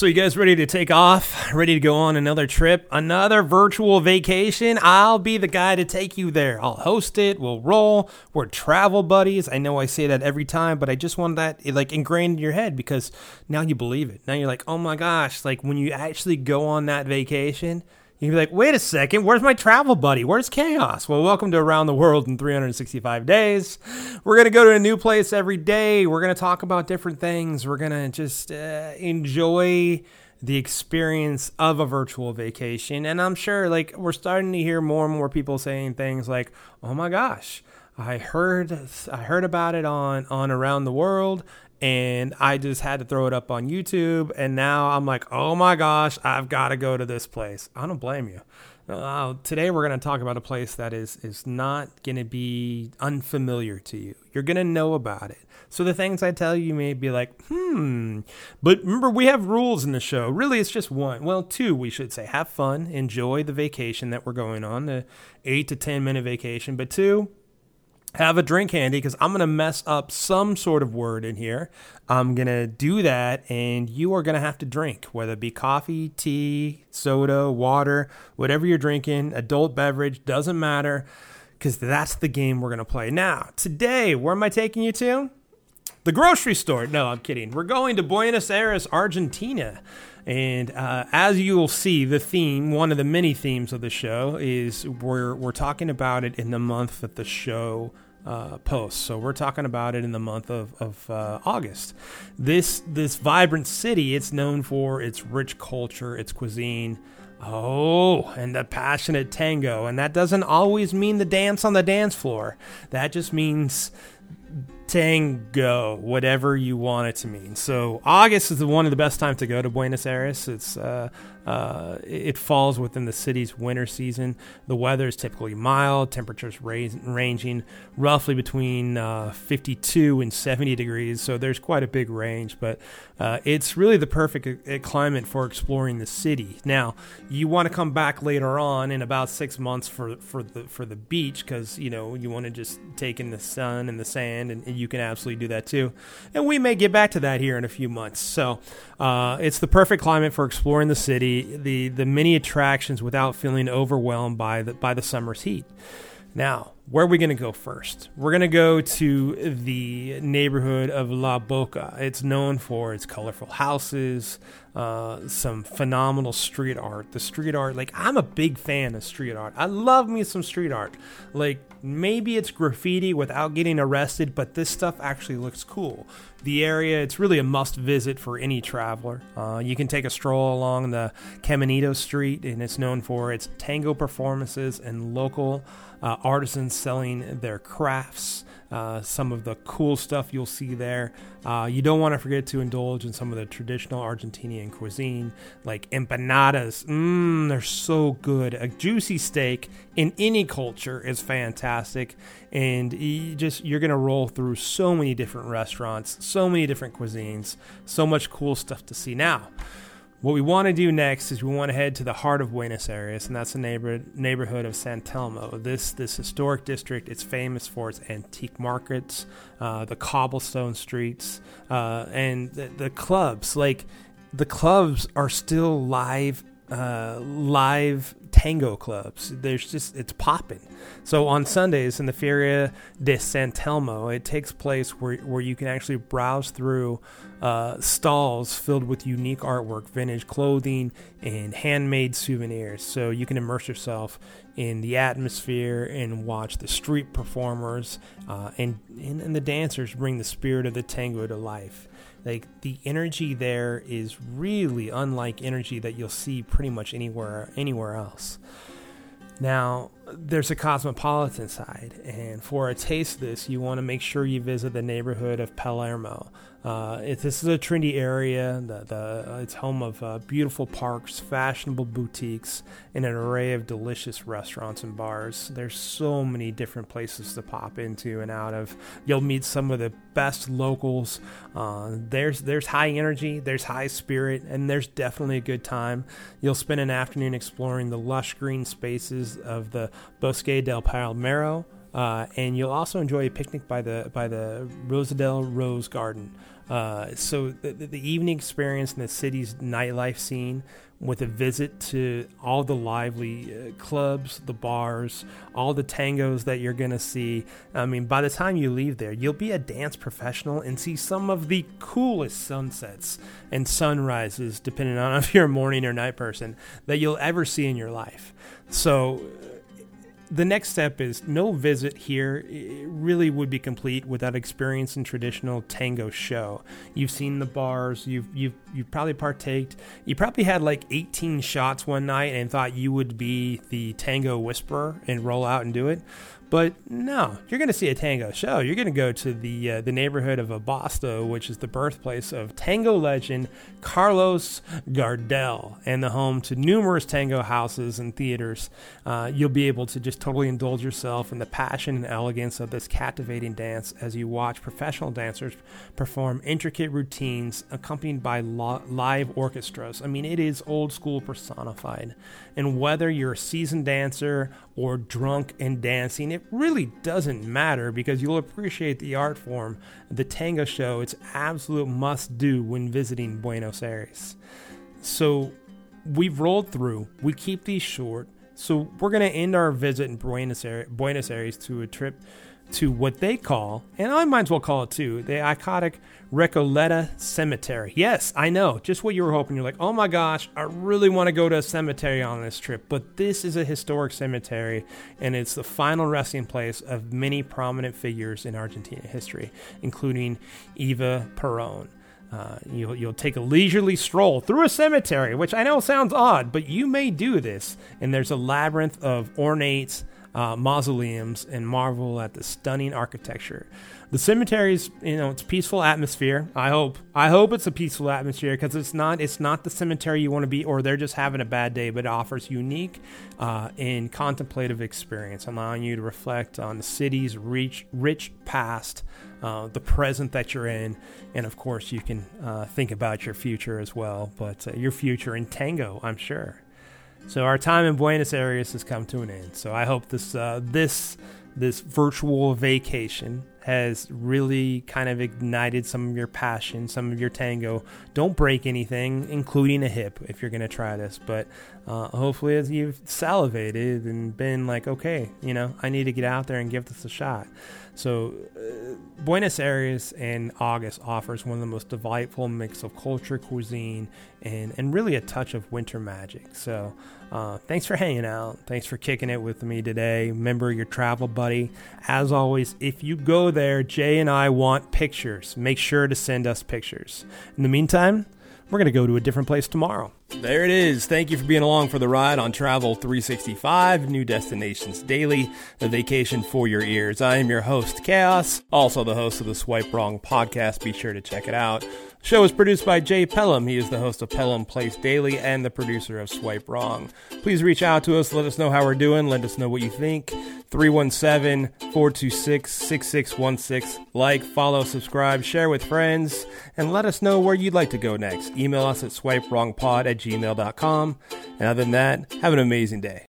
So, you guys ready to take off? Ready to go on another trip? Another virtual vacation? I'll be the guy to take you there. I'll host it. We'll roll. We're travel buddies. I know I say that every time, but I just want that like ingrained in your head because now you believe it. Now you're like, oh my gosh, like when you actually go on that vacation, You'd be like, wait a second, where's my travel buddy? Where's Chaos? Well, welcome to Around the World in 365 Days. We're going to go to a new place every day. We're going to talk about different things. We're going to just uh, enjoy the experience of a virtual vacation. And I'm sure, like, we're starting to hear more and more people saying things like, oh my gosh. I heard I heard about it on on around the world and I just had to throw it up on YouTube. And now I'm like, oh my gosh, I've got to go to this place. I don't blame you. Uh, today we're going to talk about a place that is is not going to be unfamiliar to you. You're going to know about it. So the things I tell you may be like, hmm. But remember, we have rules in the show. Really, it's just one. Well, two, we should say. Have fun, enjoy the vacation that we're going on, the eight to ten minute vacation. But two, have a drink handy because I'm going to mess up some sort of word in here. I'm going to do that, and you are going to have to drink, whether it be coffee, tea, soda, water, whatever you're drinking, adult beverage, doesn't matter because that's the game we're going to play. Now, today, where am I taking you to? The grocery store. No, I'm kidding. We're going to Buenos Aires, Argentina. And uh, as you will see, the theme, one of the many themes of the show, is we're, we're talking about it in the month that the show uh, posts. So we're talking about it in the month of, of uh, August. This this vibrant city, it's known for its rich culture, its cuisine. Oh, and the passionate tango. And that doesn't always mean the dance on the dance floor. That just means tango, whatever you want it to mean. So August is one of the best times to go to Buenos Aires. It's uh, uh, it falls within the city's winter season. The weather is typically mild, temperatures ranging roughly between uh, 52 and 70 degrees. So there's quite a big range, but uh, it's really the perfect climate for exploring the city. Now, you want to come back later on in about six months for for the for the beach because you know you want to just take in the sun and the sand, and, and, you can absolutely do that too. And we may get back to that here in a few months. So uh, it's the perfect climate for exploring the city the the many attractions without feeling overwhelmed by the by the summer's heat. Now, where are we going to go first? We're going to go to the neighborhood of La Boca. It's known for its colorful houses, uh, some phenomenal street art. The street art, like, I'm a big fan of street art. I love me some street art. Like, maybe it's graffiti without getting arrested, but this stuff actually looks cool. The area, it's really a must visit for any traveler. Uh, you can take a stroll along the Caminito Street, and it's known for its tango performances and local uh, artisans selling their crafts. Uh, some of the cool stuff you'll see there. Uh, you don't want to forget to indulge in some of the traditional Argentinian cuisine, like empanadas. Mmm, they're so good. A juicy steak in any culture is fantastic, and you just you're gonna roll through so many different restaurants, so many different cuisines, so much cool stuff to see. Now, what we want to do next is we want to head to the heart of Buenos Aires, and that's the neighbor, neighborhood of San Telmo. This this historic district, it's famous for its antique markets, uh, the cobblestone streets, uh, and the, the, clubs. Like the clubs are still live, uh, live tango clubs. There's just it's popping. So on Sundays in the Feria de San Telmo, it takes place where where you can actually browse through uh, stalls filled with unique artwork, vintage clothing, and handmade souvenirs. So you can immerse yourself in the atmosphere and watch the street performers uh, and, and, and the dancers bring the spirit of the tango to life. Like the energy there is really unlike energy that you'll see pretty much anywhere anywhere else. Now, there's a cosmopolitan side, and for a taste of this, you want to make sure you visit the neighborhood of Palermo. Uh, it, this is a trendy area. The, the, it's home of uh, beautiful parks, fashionable boutiques, and an array of delicious restaurants and bars. There's so many different places to pop into and out of. You'll meet some of the best locals. Uh, there's there's high energy, there's high spirit, and there's definitely a good time. You'll spend an afternoon exploring the lush green spaces of the Bosque del Palermo. Uh, and you'll also enjoy a picnic by the by the Rosedal Rose Garden. Uh, so the, the evening experience in the city's nightlife scene with a visit to all the lively uh, clubs, the bars, all the tangos that you're going to see. I mean, by the time you leave there, you'll be a dance professional and see some of the coolest sunsets and sunrises, depending on if you're a morning or night person, that you'll ever see in your life. So, the next step is no visit here really would be complete without experiencing traditional tango show. You've seen the bars, you've you've you've probably partaked. You probably had like 18 shots one night and thought you would be the tango whisperer and roll out and do it. But no, you're going to see a tango show. You're going to go to the uh, the neighborhood of Abasto, which is the birthplace of tango legend Carlos Gardel, and the home to numerous tango houses and theaters. Uh, you'll be able to just totally indulge yourself in the passion and elegance of this captivating dance as you watch professional dancers perform intricate routines accompanied by lo- live orchestras. I mean, it is old school personified. And whether you're a seasoned dancer or drunk and dancing, it really doesn't matter because you'll appreciate the art form. The tango show, it's absolute must do when visiting Buenos Aires. So we've rolled through, we keep these short. So we're going to end our visit in Buenos Aires, Buenos Aires to a trip to what they call, and I might as well call it too, the iconic Recoleta Cemetery. Yes, I know, just what you were hoping. You're like, oh my gosh, I really want to go to a cemetery on this trip. But this is a historic cemetery, and it's the final resting place of many prominent figures in Argentina history, including Eva Perón. Uh, you'll, you'll take a leisurely stroll through a cemetery, which I know sounds odd, but you may do this. And there's a labyrinth of ornate uh, mausoleums and marvel at the stunning architecture. The cemetery's, you know, it's peaceful atmosphere. I hope. I hope it's a peaceful atmosphere because it's not. It's not the cemetery you want to be, or they're just having a bad day. But it offers unique uh, and contemplative experience, allowing you to reflect on the city's rich, rich past, uh, the present that you're in, and of course, you can uh, think about your future as well. But uh, your future in tango, I'm sure. So our time in Buenos Aires has come to an end. So I hope this uh, this this virtual vacation has really kind of ignited some of your passion, some of your tango. Don't break anything, including a hip, if you're going to try this. But uh, hopefully, as you've salivated and been like, okay, you know, I need to get out there and give this a shot. So, uh, Buenos Aires in August offers one of the most delightful mix of culture, cuisine, and, and really a touch of winter magic. So, uh, thanks for hanging out. Thanks for kicking it with me today. Remember your travel buddy. As always, if you go there, Jay and I want pictures. Make sure to send us pictures. In the meantime, we're going to go to a different place tomorrow. There it is. Thank you for being along for the ride on Travel 365, New Destinations Daily, a vacation for your ears. I am your host, Chaos, also the host of the Swipe Wrong podcast. Be sure to check it out. The Show is produced by Jay Pelham. He is the host of Pelham Place Daily and the producer of Swipe Wrong. Please reach out to us. Let us know how we're doing. Let us know what you think. 317 426 6616. Like, follow, subscribe, share with friends, and let us know where you'd like to go next. Email us at swipewrongpod at gmail.com. And other than that, have an amazing day.